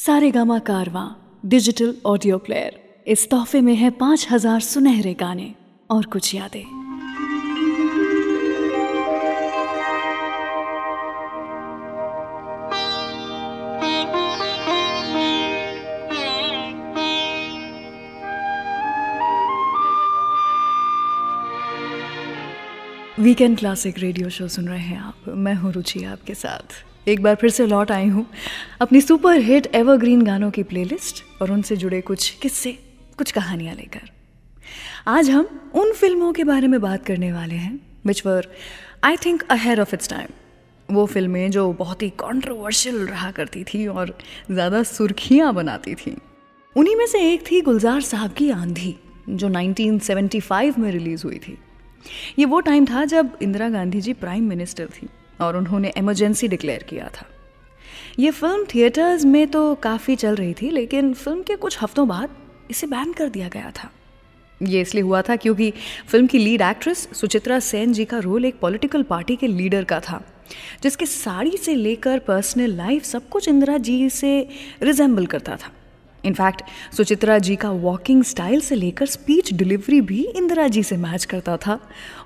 सारे गामा कारवा digital audio player इस तोहफे में है पाँच हज़ार सुनहरे गाने और कुछ यादें। वीकेंड क्लासिक रेडियो शो सुन रहे हैं आप। मैं हूँ रुचि आपके साथ। एक बार फिर से लौट आई हूँ। अपनी सुपर हिट एवरग्रीन गानों की प्लेलिस्ट और उनसे जुड़े कुछ किस्से, कुछ कहानियाँ लेकर। आज हम उन फ़िल्मों के बारे में बात करने वाले हैं which were I think ahead of its time वो फ़िल्में जो बहुत ही कॉन्ट्रोवर्शियल रहा करती थी और ज़्यादा सुर्खियाँ बनाती थी। उन्हीं में से एक थी गुलजार साहब की आंधी, जो 1975 में रिलीज़ हुई थी। ये वो टाइम था जब इंदिरा गांधी जी प्राइम मिनिस्टर थी। और उन्होंने इमरजेंसी डिक्लेयर किया था। ये फ़िल्म थिएटर्स में तो काफ़ी चल रही थी, लेकिन फ़िल्म के कुछ हफ्तों बाद इसे बैन कर दिया गया था। ये इसलिए हुआ था क्योंकि फ़िल्म की लीड एक्ट्रेस सुचित्रा सेन जी का रोल एक पॉलिटिकल पार्टी के लीडर का था, जिसके साड़ी से लेकर पर्सनल लाइफ सब कुछ इंदिरा जी से रिजेंबल करता था। इनफैक्ट सुचित्रा जी का वॉकिंग स्टाइल से लेकर स्पीच डिलीवरी भी इंदिरा जी से मैच करता था।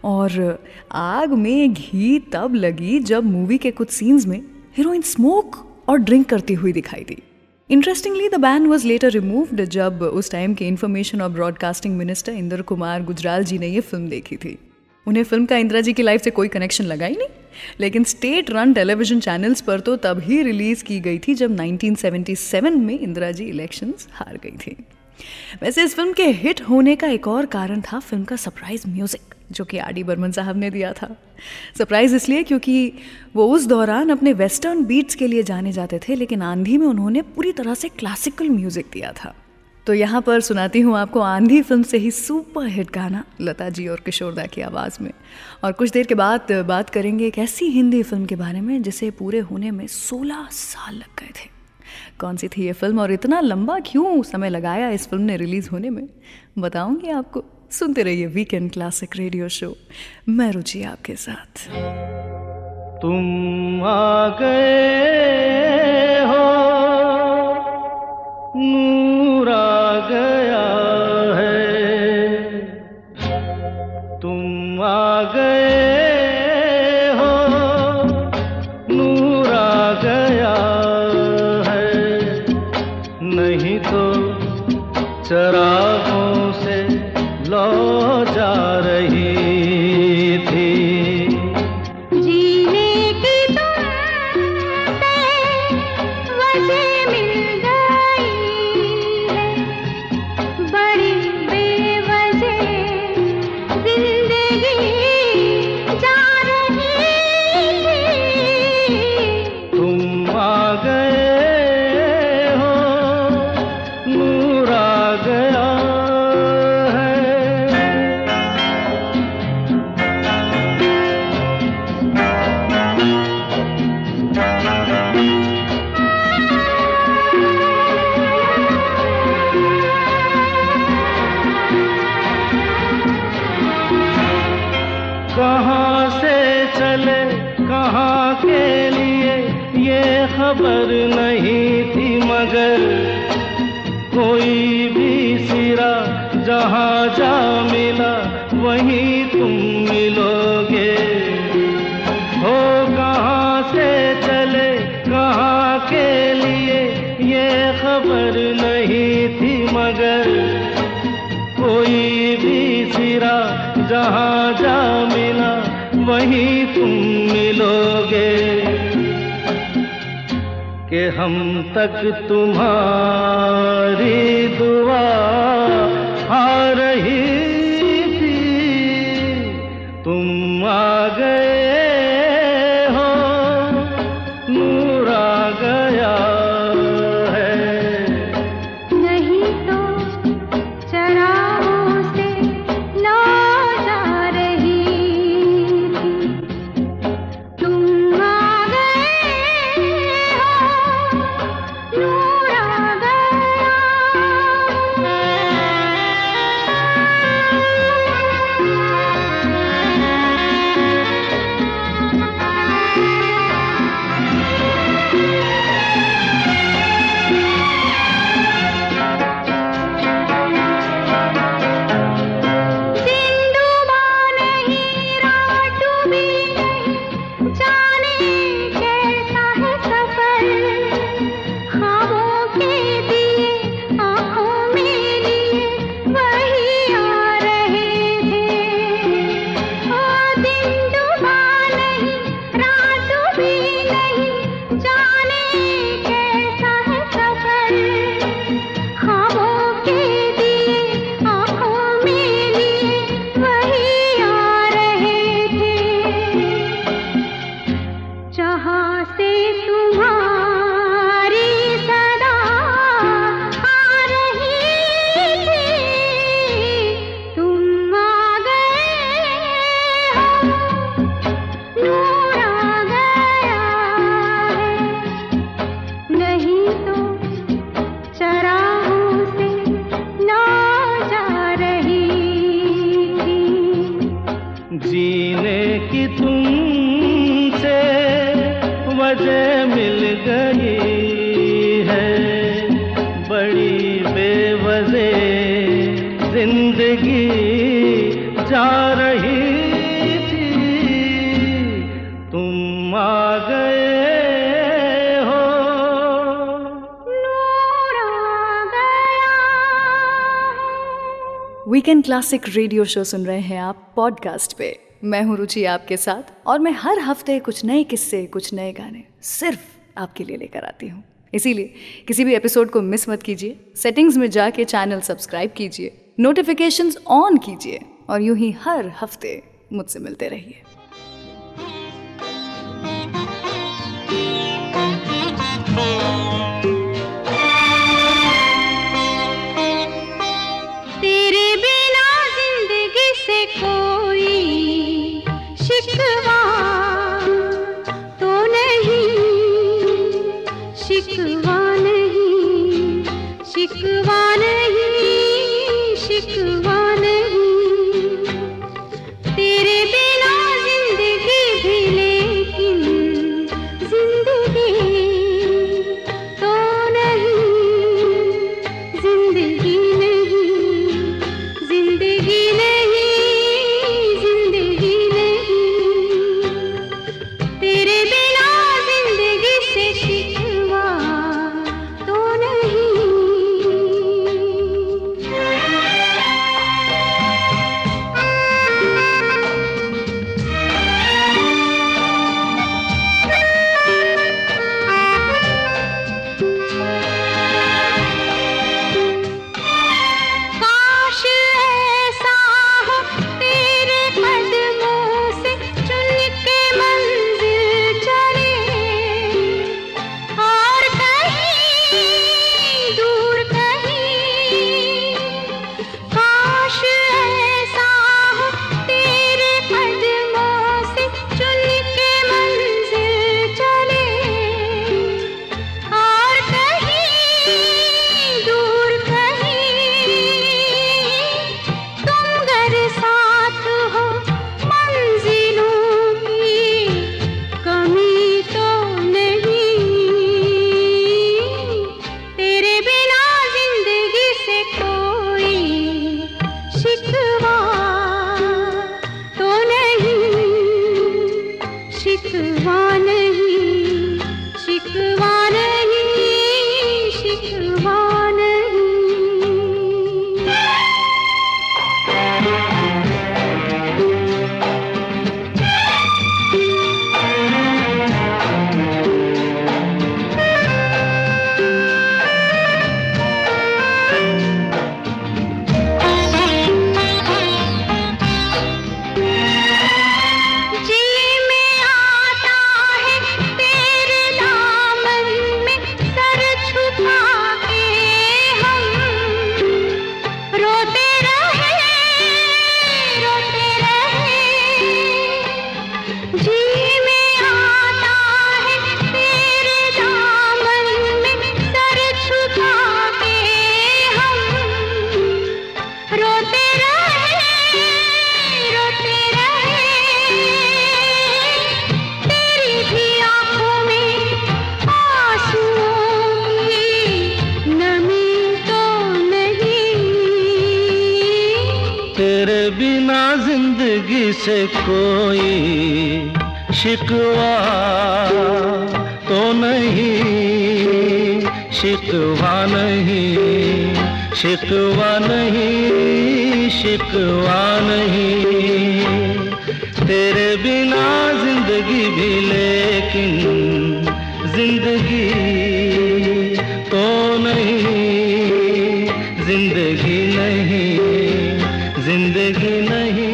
और आग में घी तब लगी जब मूवी के कुछ सीन्स में हीरोइन स्मोक और ड्रिंक करती हुई दिखाई दी। Interestingly the ban was later removed जब उस टाइम के इन्फॉर्मेशन और ब्रॉडकास्टिंग मिनिस्टर इंदर कुमार गुजराल जी ने ये फ़िल्म देखी थी। उन्हें फ़िल्म का इंदिरा जी की लाइफ से कोई कनेक्शन लगा ही नहीं। लेकिन स्टेट रन टेलीविज़न चैनल्स पर तो तब ही रिलीज़ की गई थी जब 1977 में इंदिरा जी इलेक्शंस हार गई थी। वैसे इस फ़िल्म के हिट होने का एक और कारण था फ़िल्म का सरप्राइज़ म्यूज़िक जो कि आर डी बर्मन साहब ने दिया था। सरप्राइज़ इसलिए क्योंकि वो उस दौरान अपने वेस्टर्न बीट्स के लिए जाने जाते थे, लेकिन आंधी में उन्होंने पूरी तरह से क्लासिकल म्यूज़िक दिया था। तो यहाँ पर सुनाती हूँ आपको आंधी फ़िल्म से ही सुपर हिट गाना, लता जी और किशोरदा की आवाज़ में। और कुछ देर के बाद बात करेंगे एक ऐसी हिंदी फ़िल्म के बारे में, जिसे पूरे होने में 16 साल लग गए थे। कौन सी थी ये फ़िल्म और इतना लंबा क्यों समय लगाया इस फ़िल्म ने रिलीज़ होने में? बताऊँगी आपको। सुनते रहिए वीकेंड क्लासिक रेडियो शो। मैं रुचि आपके साथ। तुम आ गए हो वजह मिल हम तक तुम्हारी दुआ वीकेंड क्लासिक रेडियो शो सुन रहे हैं आप पॉडकास्ट पे। मैं हूँ रुचि आपके साथ और मैं हर हफ़्ते कुछ नए किस्से, कुछ नए गाने सिर्फ़ आपके लिए लेकर आती हूँ। इसीलिए किसी भी एपिसोड को मिस मत कीजिए। सेटिंग्स में जाके चैनल सब्सक्राइब कीजिए। नोटिफिकेशंस ऑन कीजिए और यूँ ही हर हफ़्ते मुझसे मिलते रहिए। तो ज़िंदगी नहीं ज़िंदगी नहीं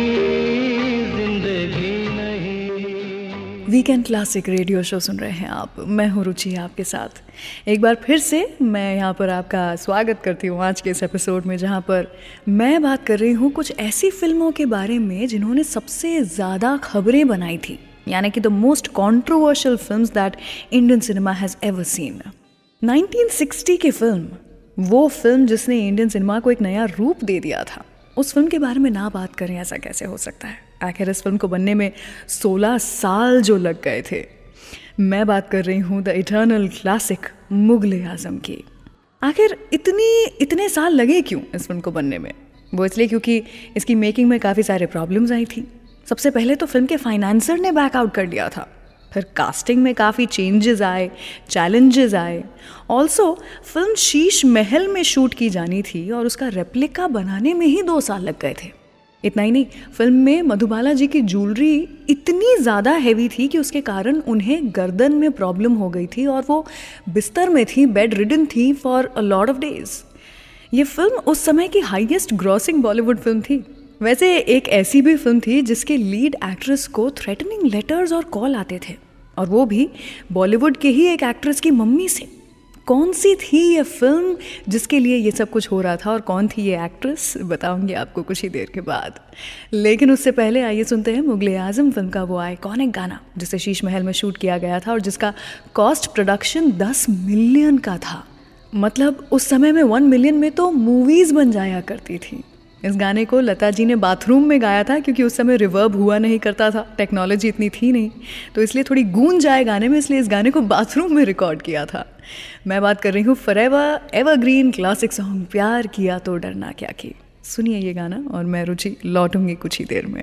ज़िंदगी नहीं। वीकेंड क्लासिक रेडियो शो सुन रहे हैं आप। मैं हूँ रुचि आपके साथ। एक बार फिर से मैं यहाँ पर आपका स्वागत करती हूँ आज के इस एपिसोड में, जहाँ पर मैं बात कर रही हूँ कुछ ऐसी फ़िल्मों के बारे में जिन्होंने सबसे ज़्यादा खबरें बनाई थी। यानी कि the most controversial film that Indian cinema has ever seen 1960 की फ़िल्म, वो फ़िल्म जिसने इंडियन सिनेमा को एक नया रूप दे दिया था, उस फ़िल्म के बारे में ना बात करें, ऐसा कैसे हो सकता है? आखिर इस फ़िल्म को बनने में 16 साल जो लग गए थे। मैं बात कर रही हूँ the eternal classic Mughal Azam की। आखिर इतनी, इतने साल लगे क्यों इस फ़िल्म को बनने में? वो इसलिए क्योंकि इसकी मेकिंग में काफ़ी सारे प्रॉब्लम्स आई थी। सबसे पहले तो फ़िल्म के फाइनेंसर ने बैकआउट कर दिया था। फिर कास्टिंग में काफ़ी चेंजेस आए चैलेंजेस आए। ऑल्सो फ़िल्म शीश महल में शूट की जानी थी और उसका रेप्लिका बनाने में ही दो साल लग गए थे। इतना ही नहीं फ़िल्म में मधुबाला जी की ज्वेलरी इतनी ज़्यादा हैवी थी कि उसके कारण उन्हें गर्दन में प्रॉब्लम हो गई थी और वो बिस्तर में थी बेड रिडन थी for a lot of days ये फ़िल्म उस समय की हाईएस्ट ग्रॉसिंग बॉलीवुड फ़िल्म थी। वैसे एक ऐसी भी फ़िल्म थी जिसके लीड एक्ट्रेस को थ्रेटनिंग लेटर्स और कॉल आते थे। और वो भी बॉलीवुड के ही एक एक्ट्रेस की मम्मी से। कौन सी थी ये फ़िल्म जिसके लिए ये सब कुछ हो रहा था और कौन थी ये एक्ट्रेस बताऊँगी आपको कुछ ही देर के बाद। लेकिन उससे पहले आइए सुनते हैं मुगल आज़म फ़िल्म का वो आइकॉनिक गाना, जिसे शीश महल में शूट किया गया था और जिसका कॉस्ट प्रोडक्शन 10 मिलियन का था। मतलब उस समय में वन मिलियन में तो मूवीज़ बन जाया करती थी। इस गाने को लता जी ने बाथरूम में गाया था, क्योंकि उस समय रिवर्ब हुआ नहीं करता था टेक्नोलॉजी इतनी थी नहीं। तो इसलिए थोड़ी गूंज जाए गाने में, इसलिए इस गाने को बाथरूम में रिकॉर्ड किया था। मैं बात कर रही हूँ फरेवर एवरग्रीन क्लासिक सॉन्ग प्यार किया तो डरना क्या, की सुनिए ये गाना और मैं रुचि लौटूँगी कुछ ही देर में।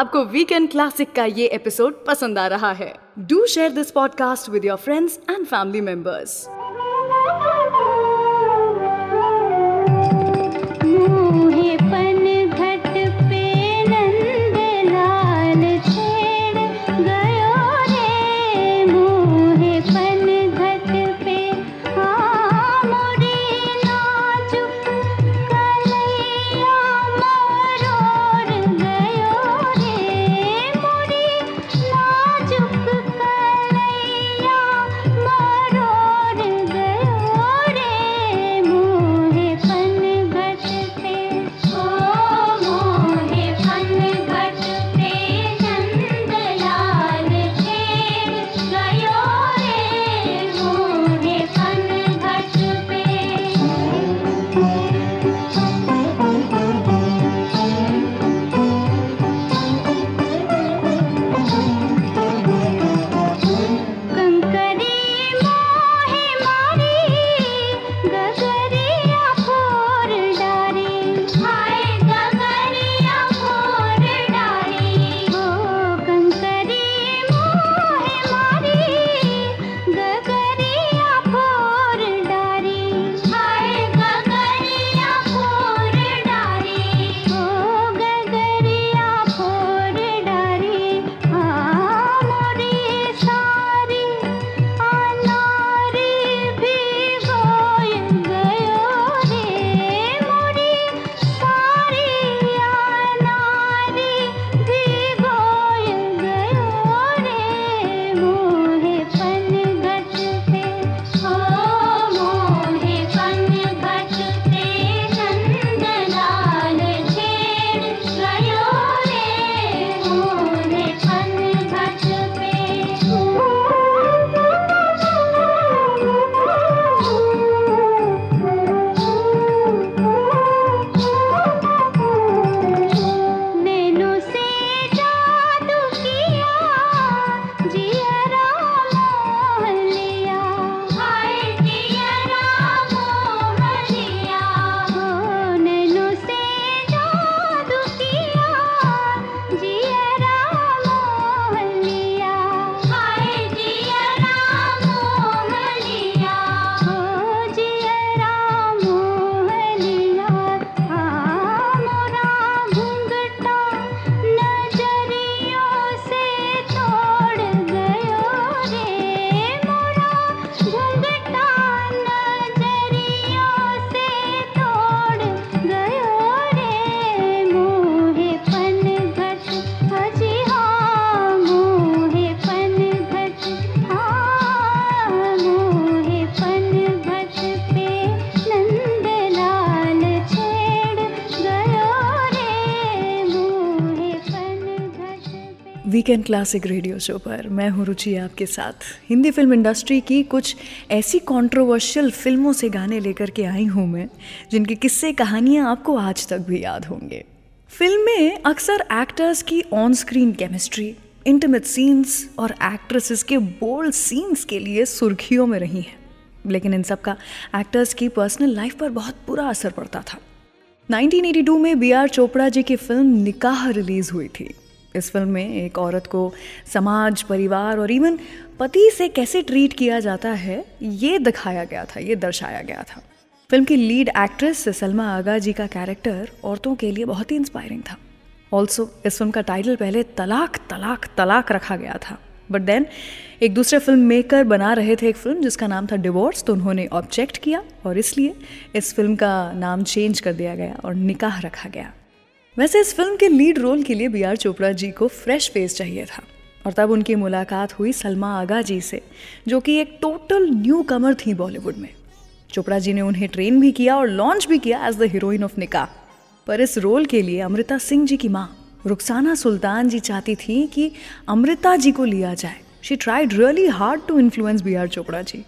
आपको वीकेंड क्लासिक का ये एपिसोड पसंद आ रहा है। Do share this podcast with your friends and family members weekend classic radio show पर मैं हूँ रुचि आपके साथ। हिंदी फ़िल्म इंडस्ट्री की कुछ ऐसी कंट्रोवर्शियल फ़िल्मों से गाने लेकर के आई हूँ मैं, जिनके किस्से कहानियाँ आपको आज तक भी याद होंगे। फ़िल्म में अक्सर एक्टर्स की on screen chemistry intimate scenes और एक्ट्रेसेस के बोल्ड सीन्स के लिए सुर्खियों में रही हैं। लेकिन इन सब का एक्टर्स की पर्सनल लाइफ पर बहुत बुरा असर पड़ता था। 1982 में बी आर चोपड़ा जी की फ़िल्म निकाह रिलीज़ हुई थी। इस फ़िल्म में एक औरत को समाज, परिवार और इवन पति से कैसे ट्रीट किया जाता है, ये दिखाया गया था, ये दर्शाया गया था। फ़िल्म की लीड एक्ट्रेस सलमा आगा जी का कैरेक्टर औरतों के लिए बहुत ही इंस्पायरिंग था। ऑल्सो इस फ़िल्म का टाइटल पहले तलाक तलाक तलाक रखा गया था। बट देन एक दूसरे फ़िल्म मेकर बना रहे थे एक फ़िल्म जिसका नाम था डिवोर्स तो उन्होंने ऑब्जेक्ट किया और इसलिए इस फ़िल्म का नाम चेंज कर दिया गया और निकाह रखा गया। वैसे इस फ़िल्म के लीड रोल के लिए बी आर चोपड़ा जी को फ्रेश फेस चाहिए था। और तब उनकी मुलाकात हुई सलमा आगा जी से, जो कि एक टोटल न्यू कमर थी बॉलीवुड में। चोपड़ा जी ने उन्हें ट्रेन भी किया और लॉन्च भी किया एज द हीरोइन ऑफ़ निकाह पर इस रोल के लिए अमृता सिंह जी की माँ, रुखसाना सुल्तान जी चाहती थी कि अमृता जी को लिया जाए। She tried really hard to influence B R Chopra ji.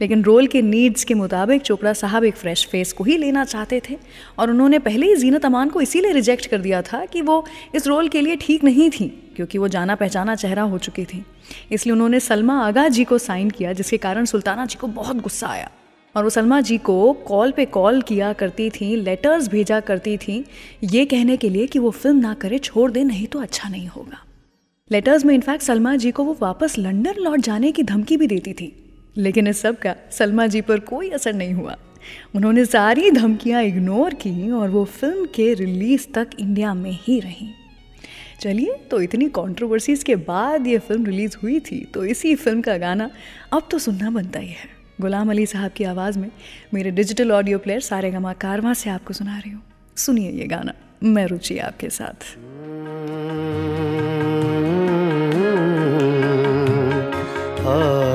लेकिन रोल के नीड्स के मुताबिक चोपड़ा साहब एक फ्रेश फेस को ही लेना चाहते थे और उन्होंने पहले ही जीनत अमान को इसीलिए रिजेक्ट कर दिया था कि वो इस रोल के लिए ठीक नहीं थी, क्योंकि वो जाना पहचाना चेहरा हो चुकी थी। इसलिए उन्होंने सलमा आगा जी को साइन किया, जिसके कारण सुल्ताना जी को बहुत गुस्सा आया। और वो सलमा जी को कॉल पे कॉल किया करती थी, लेटर्स भेजा करती थी, ये कहने के लिए कि वो फ़िल्म ना करे, छोड़ दे, नहीं तो अच्छा नहीं होगा। लेटर्स में इनफैक्ट सलमा जी को वो वापस लंदन लौट जाने की धमकी भी देती थी। लेकिन इस सब का सलमा जी पर कोई असर नहीं हुआ। उन्होंने सारी धमकियाँ इग्नोर की और वो फ़िल्म के रिलीज़ तक इंडिया में ही रहीं। चलिए तो इतनी कंट्रोवर्सीज के बाद ये फ़िल्म रिलीज़ हुई थी तो इसी फ़िल्म का गाना अब तो सुनना बनता ही है। गुलाम अली साहब की आवाज़ में मेरे डिजिटल ऑडियो प्लेयर सारे गमा कारवा से आपको सुना रही हूँ। सुनिए ये गाना, मैं रुचि आपके साथ। चुपके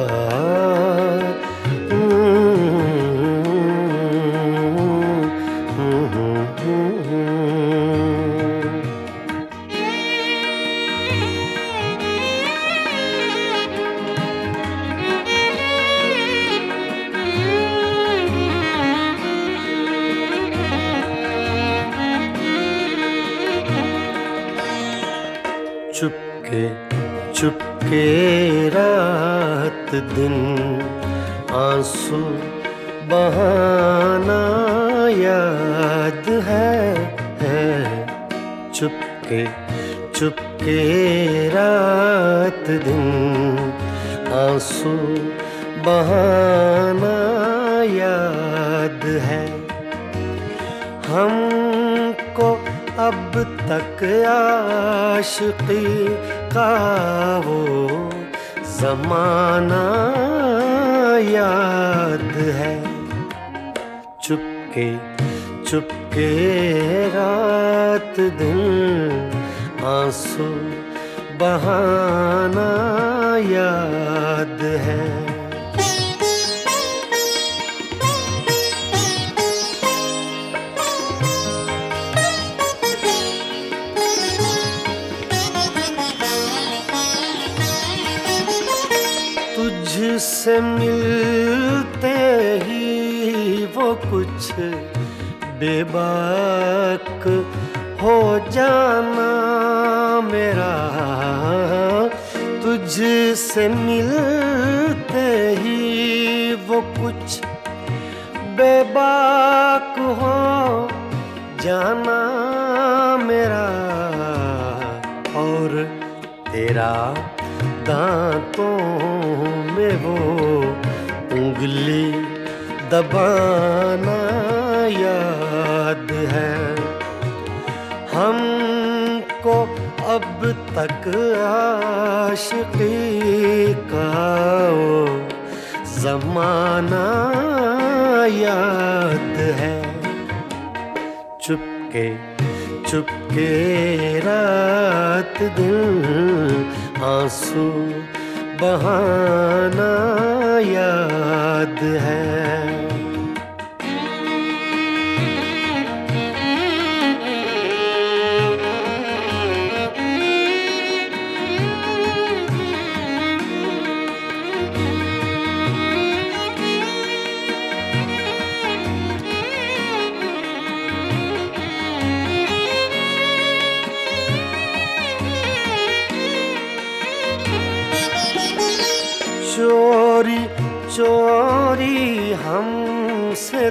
चुपके रात दिन, आँसू बहाना याद है है। चुपके चुपके रात दिन, आँसू बहाना याद है। हमको अब तक आशिकी का वो जमाना याद है। चुपके चुपके रात दिन आँसू बहाना याद है। तुझसे मिलते ही वो कुछ बेबाक हो जाना मेरा। तुझसे मिलते ही वो कुछ बेबाक हो जाना मेरा। और तेरा दांतों उंगली दबाना याद है। हमको अब तक आशिकी का वो जमाना याद है। चुपके चुपके रात दिन आँसू बहाना याद है।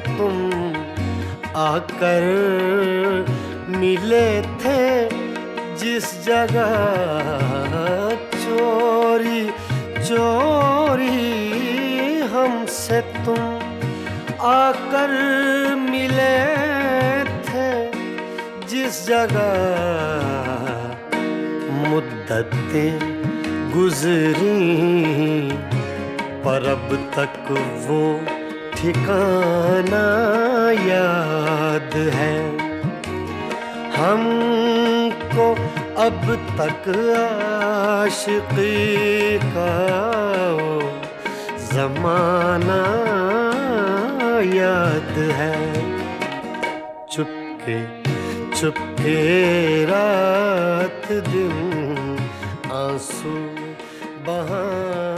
तुम आकर मिले थे जिस जगह चोरी चोरी हमसे तुम आकर मिले थे जिस जगह मुद्दतें गुजरी पर अब तक वो ठिकाना याद है। हमको अब तक आशिकी का जमाना याद है। चुपके चुपके रात दिन आँसू बहाना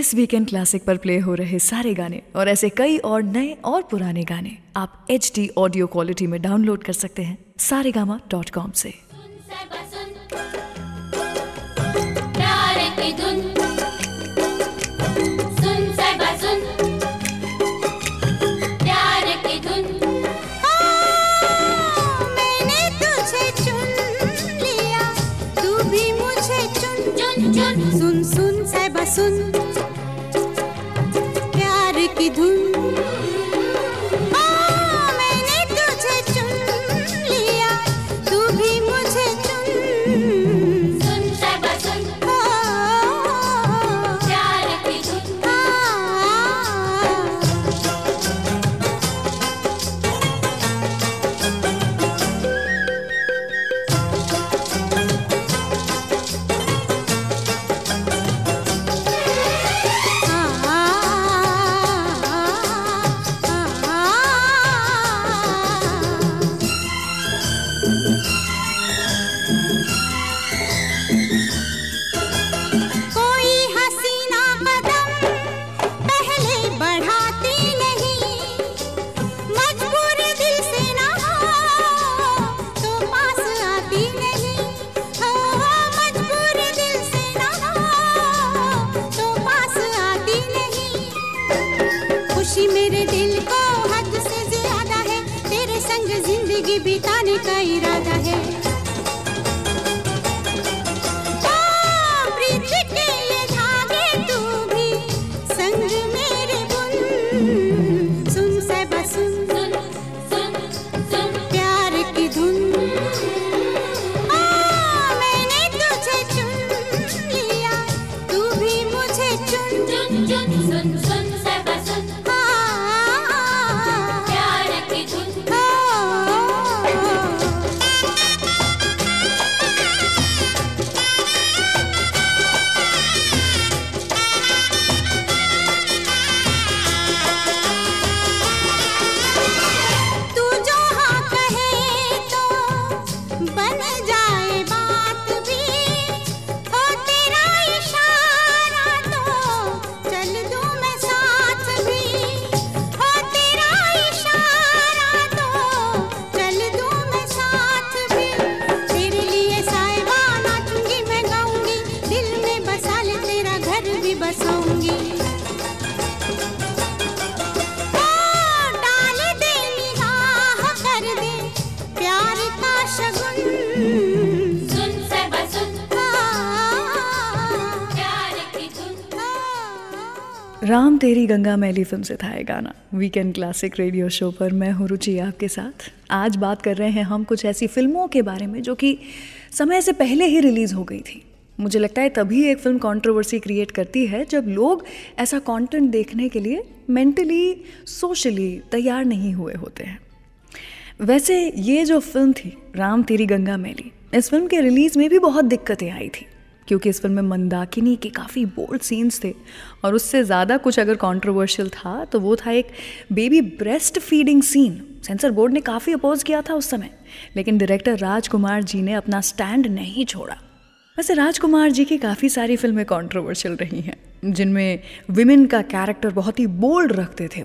इस वीकेंड क्लासिक पर प्ले हो रहे सारे गाने और ऐसे कई और नए और पुराने गाने आप एच डी ऑडियो क्वालिटी में डाउनलोड कर सकते हैं सारे गामा डॉट कॉम से। सुन सुन। राम तेरी गंगा मैली फ़िल्म से था ये गाना। वीकेंड क्लासिक रेडियो शो पर मैं हूँ रुचि आपके साथ। आज बात कर रहे हैं हम कुछ ऐसी फ़िल्मों के बारे में जो कि समय से पहले ही रिलीज़ हो गई थी। मुझे लगता है तभी एक फ़िल्म कंट्रोवर्सी क्रिएट करती है जब लोग ऐसा कंटेंट देखने के लिए मेंटली सोशली तैयार नहीं हुए होते हैं। वैसे ये जो फ़िल्म थी, राम तेरी गंगा मैली, इस फ़िल्म के रिलीज़ में भी बहुत दिक्कतें आई थी। क्योंकि इस फ़िल्म में मंदाकिनी के काफ़ी बोल्ड सीन्स थे। और उससे ज़्यादा कुछ अगर कंट्रोवर्शियल था तो वो था एक baby breastfeeding scene censor board ने काफ़ी अपोज किया था उस समय, लेकिन डायरेक्टर राजकुमार जी ने अपना स्टैंड नहीं छोड़ा। वैसे राजकुमार जी की काफ़ी सारी फ़िल्में कंट्रोवर्शियल रही हैं, जिनमें विमेन का कैरेक्टर बहुत ही बोल्ड रखते थे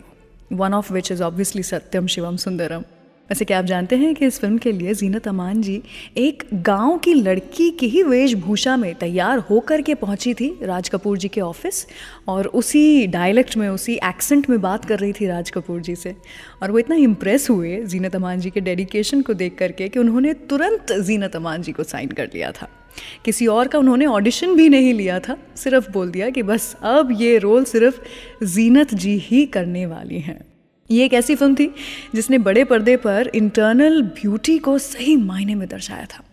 one of which is obviously Satyam Shivam Sundaram वैसे क्या आप जानते हैं कि इस फ़िल्म के लिए जीनत अमान जी एक गाँव की लड़की की ही वेशभूषा में तैयार होकर के पहुँची थी राज कपूर जी के ऑफ़िस, और उसी डायलेक्ट में, उसी एक्सेंट में बात कर रही थी राज कपूर जी से। और वो इतना इम्प्रेस हुए जीनत अमान जी के डेडिकेशन को देख करके कि उन्होंने तुरंत जीनत अमान जी को साइन कर लिया था। किसी और का उन्होंने ऑडिशन भी नहीं लिया था, सिर्फ़ बोल दिया कि बस अब ये रोल सिर्फ़ जीनत जी ही करने वाली हैं। ये एक ऐसी फ़िल्म थी जिसने बड़े पर्दे पर इंटरनल ब्यूटी को सही मायने में दर्शाया था।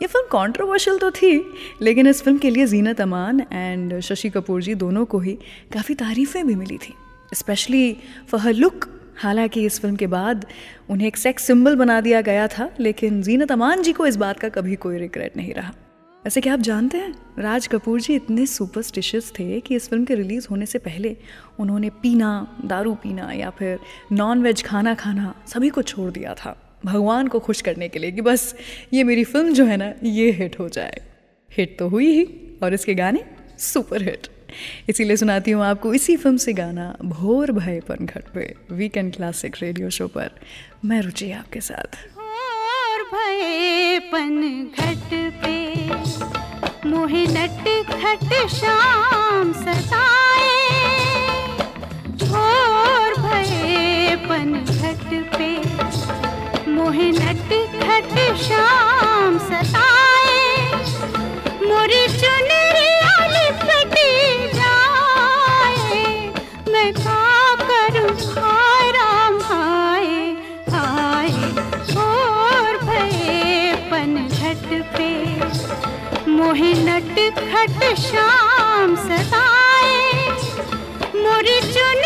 ये फ़िल्म कंट्रोवर्शियल तो थी, लेकिन इस फ़िल्म के लिए जीनत अमान एंड शशि कपूर जी दोनों को ही काफ़ी तारीफ़ें भी मिली थी। स्पेशली फॉर लुक हालाँकि इस फ़िल्म के बाद उन्हें एक सेक्स सिंबल बना दिया गया था, लेकिन जीनत अमान जी को इस बात का कभी कोई रिग्रेट नहीं रहा। वैसे क्या आप जानते हैं, राज कपूर जी इतने सुपरस्टिशियस थे कि इस फ़िल्म के रिलीज़ होने से पहले उन्होंने पीना, दारू पीना या फिर नॉन वेज खाना खाना सभी को छोड़ दिया था, भगवान को खुश करने के लिए कि बस ये मेरी फ़िल्म जो है ना, ये हिट हो जाए। हिट तो हुई ही, और इसके गाने सुपर हिट इसीलिए सुनाती हूँ आपको इसी फ़िल्म से गाना, भोर भय पनघट पे वीकेंड क्लासिक रेडियो शो पर। मैं रुचि आपके साथ। भये पन घट पे। मोहे नट खट शाम सताए और भये पन घट पे। मोहे नट खट शाम सताए। मोरी चुनरिया मोहे खट शाम सताए। मोरी चुनरिया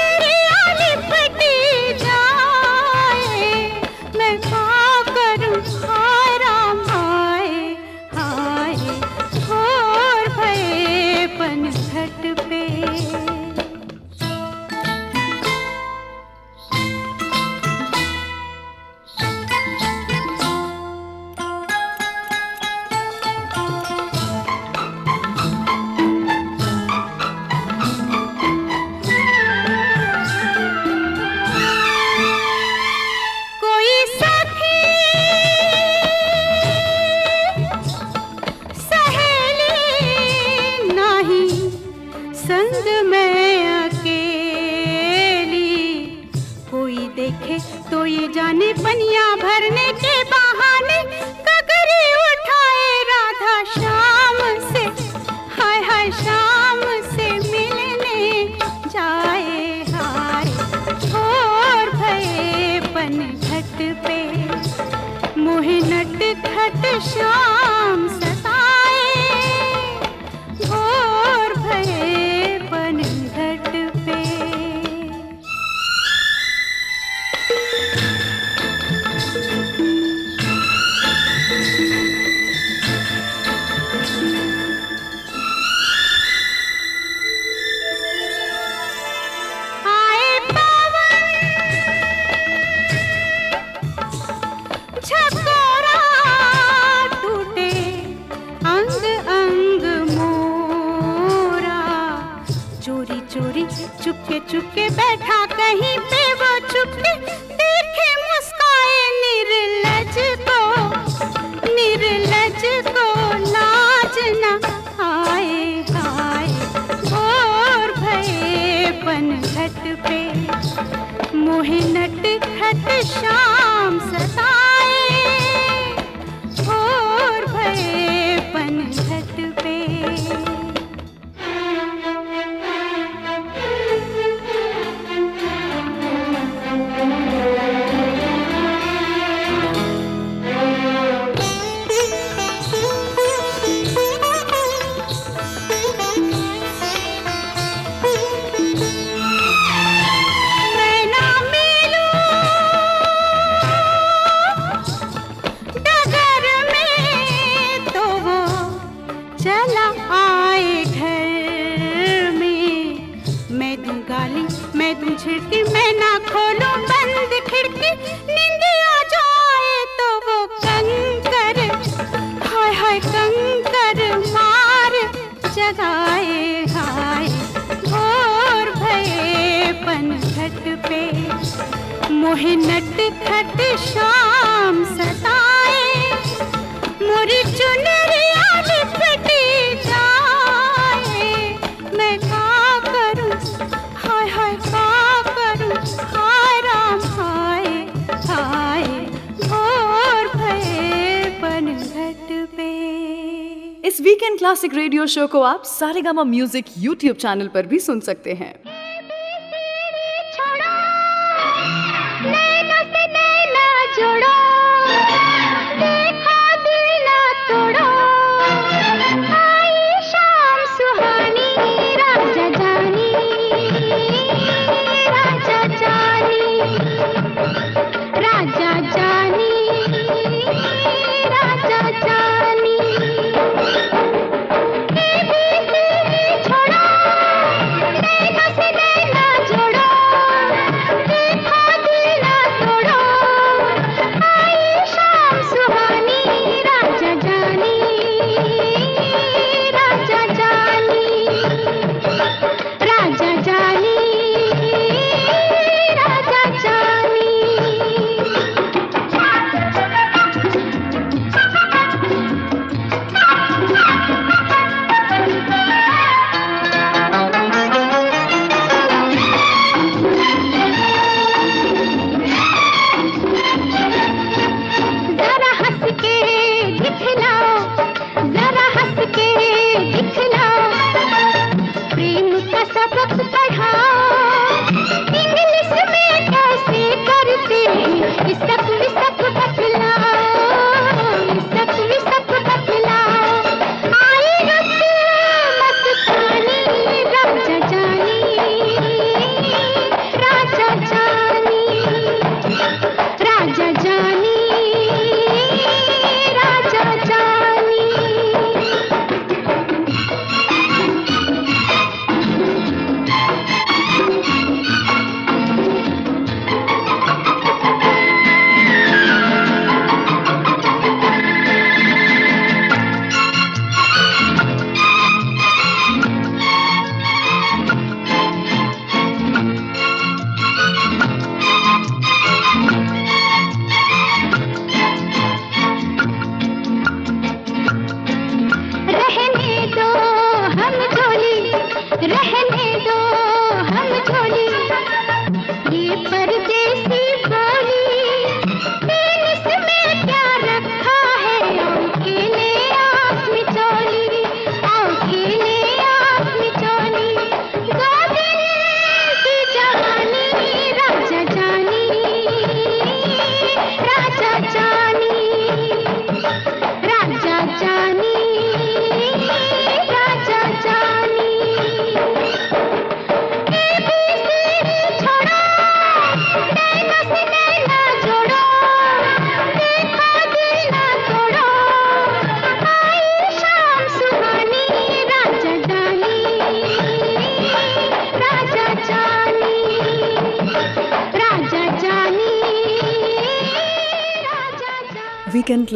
गाली। मैं तुम छिड़की, मैं ना खोलू बंद खिड़की। नींद आ जाए तो वो कंकर। हाय हाय कंकर, मार जगाए, हाय। घोर भये पन घट पे खट शाम इंडियन क्लासिक रेडियो शो को आप सारेगामा म्यूज़िक यूट्यूब चैनल पर भी सुन सकते हैं।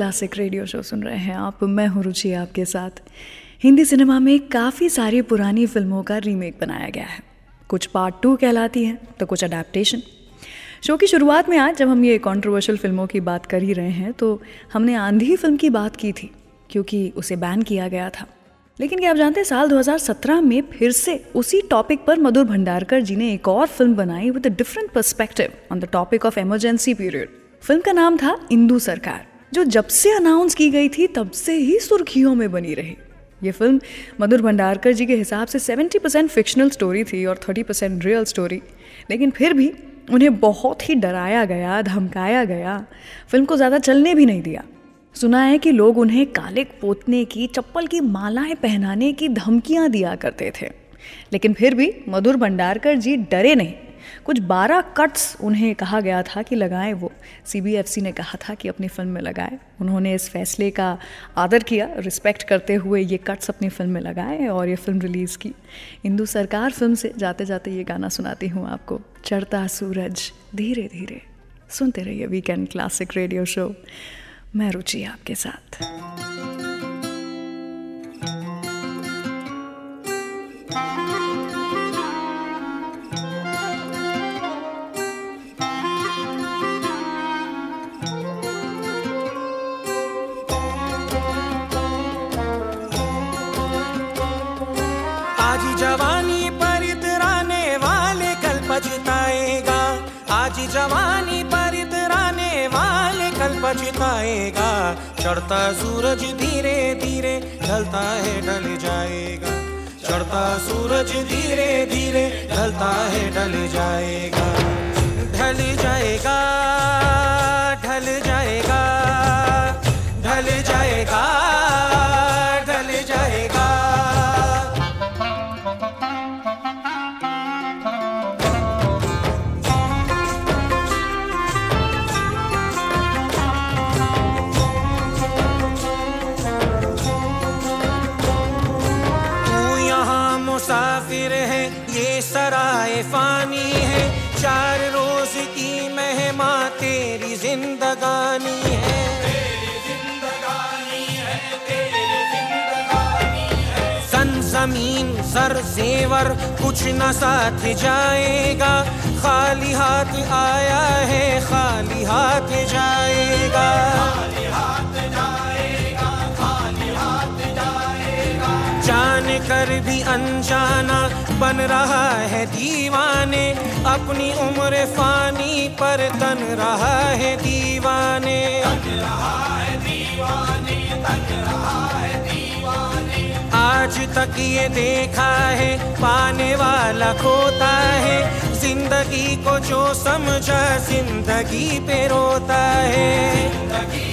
क्लासिक रेडियो शो सुन रहे हैं आप। मैं हूँ रुचि आपके साथ। हिंदी सिनेमा में काफ़ी सारी पुरानी फ़िल्मों का रीमेक बनाया गया है। कुछ पार्ट टू कहलाती हैं तो कुछ अडेप्टेशन शो की शुरुआत में आज जब हम ये कंट्रोवर्शियल फ़िल्मों की बात कर ही रहे हैं तो हमने आंधी फ़िल्म की बात की थी, क्योंकि उसे बैन किया गया था। लेकिन क्या आप जानते हैं, साल 2017 में फिर से उसी टॉपिक पर मधुर भंडारकर जी ने एक और फ़िल्म बनाई with a different perspective on the topic of emergency period film का नाम था इंदू सरकार। जो जब से अनाउंस की गई थी, तब से ही सुर्खियों में बनी रही। ये फ़िल्म मधुर भंडारकर जी के हिसाब से 70 परसेंट फिक्शनल स्टोरी थी और 30 परसेंट रियल स्टोरी लेकिन फिर भी उन्हें बहुत ही डराया गया, धमकाया गया। फ़िल्म को ज़्यादा चलने भी नहीं दिया। सुना है कि लोग उन्हें काले पोतने की, चप्पल की मालाएँ पहनाने की धमकियाँ दिया करते थे। लेकिन फिर भी मधुर भंडारकर जी डरे नहीं। कुछ बारह कट्स उन्हें कहा गया था कि लगाएँ वो। सीबीएफसी ने कहा था कि अपनी फ़िल्म में लगाएँ। उन्होंने इस फैसले का आदर किया रिस्पेक्ट करते हुए ये कट्स अपनी फ़िल्म में लगाए और ये फ़िल्म रिलीज़ की। हिंदू सरकार फ़िल्म से जाते जाते ये गाना सुनाती हूँ आपको। चढ़ता सूरज धीरे धीरे सुनते रहिए वीकेंड क्लासिक रेडियो शो मैं रुचि आपके साथ। जवानी पर इतराने वाले कल पछताएगा। आज जवानी पर इतराने वाले कल पछताएगा। चढ़ता सूरज धीरे धीरे, ढलता है ढल जाएगा। चढ़ता सूरज धीरे धीरे, ढलता है ढल जाएगा। ढल जाएगा ढल जाएगा। जिंदगानी है। सन ज़मीन, सर सेवर कुछ न साथ जाएगा। खाली हाथ आया है, खाली हाथ जाएगा। कर भी अनजाना बन रहा है दीवाने। अपनी उम्र फानी पर तन रहा है दीवाने। आज तक ये देखा है पाने वाला खोता है। ज़िंदगी को जो समझा ज़िंदगी पे रोता है।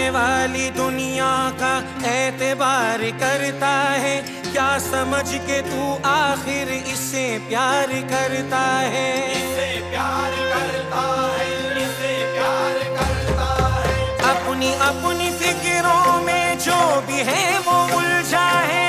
मिटने वाली दुनिया का एतबार करता है। क्या समझ के तू आखिर इसे प्यार करता है? इससे प्यार करता है इससे प्यार करता है। अपनी अपनी फिक्रों में जो भी है वो उलझा है।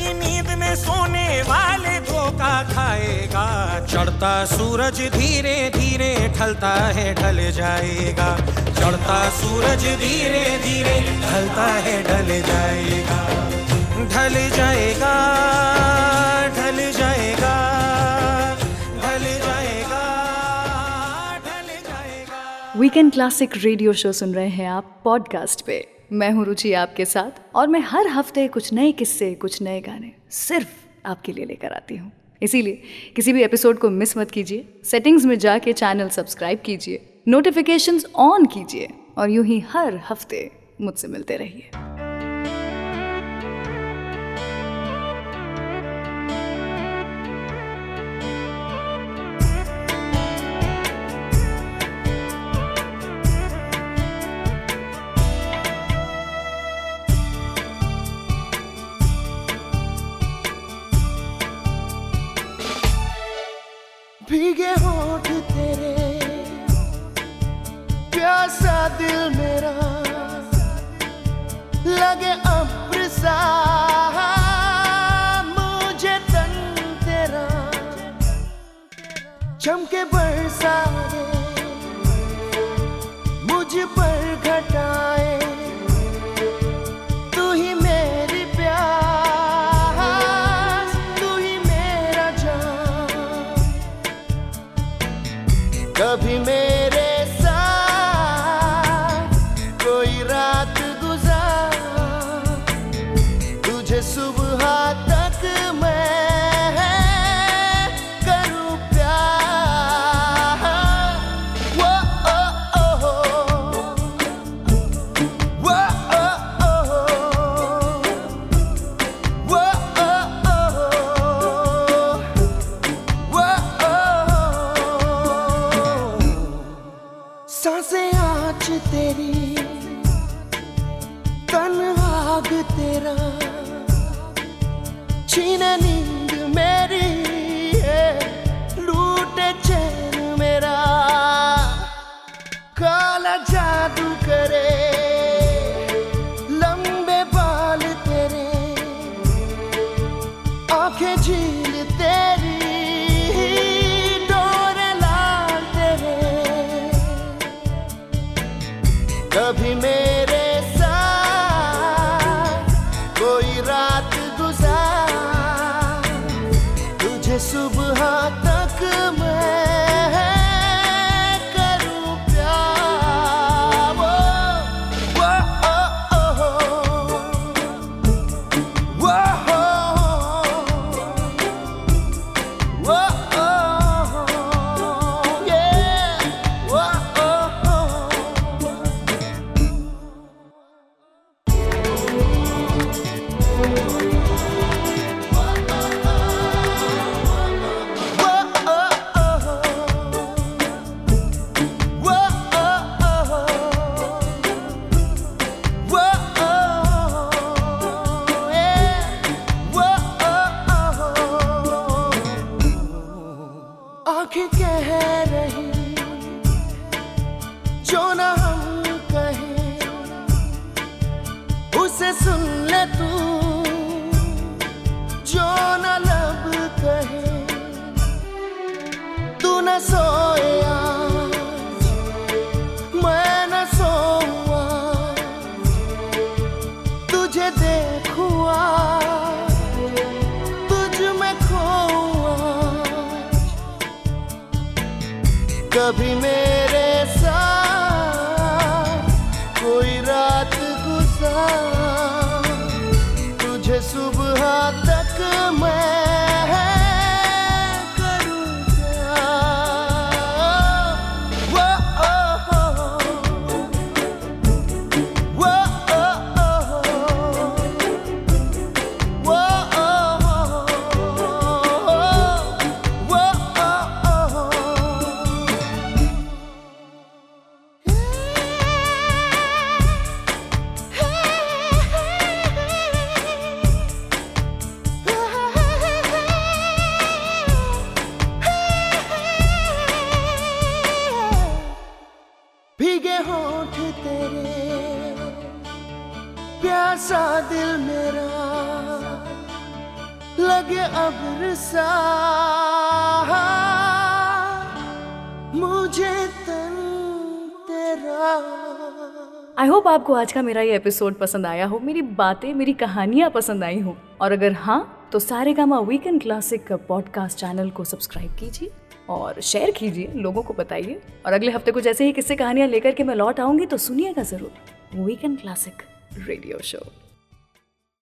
की नींद में सोने वाले धोखा खाएगा। चढ़ता सूरज धीरे धीरे, ढलता है, ढल जाएगा। चढ़ता सूरज धीरे धीरे, ढलता है, ढल जाएगा। ढल जाएगा ढल जाएगा ढल जाएगा ढल जाएगा। वीकेंड क्लासिक रेडियो शो सुन रहे हैं आप पॉडकास्ट पे। मैं हूँ रुचि आपके साथ और मैं हर हफ़्ते कुछ नए किस्से, कुछ नए गाने सिर्फ़ आपके लिए लेकर आती हूँ। इसीलिए किसी भी एपिसोड को मिस मत कीजिए। सेटिंग्स में जाके चैनल सब्सक्राइब कीजिए। नोटिफिकेशंस ऑन कीजिए और यूँ ही हर हफ़्ते मुझसे मिलते रहिए। acredito. love him आपको आज का मेरा ये एपिसोड पसंद आया हो, मेरी बातें, मेरी कहानियाँ पसंद आई हो, और अगर हाँ तो Saregama weekend classic podcast channel को सब्सक्राइब कीजिए और शेयर कीजिए, लोगों को बताइए। और अगले हफ़्ते कुछ ऐसे ही किस्से कहानियाँ लेकर के मैं लौट आऊँगी तो सुनिएगा ज़रूर वीकेंड क्लासिक रेडियो शो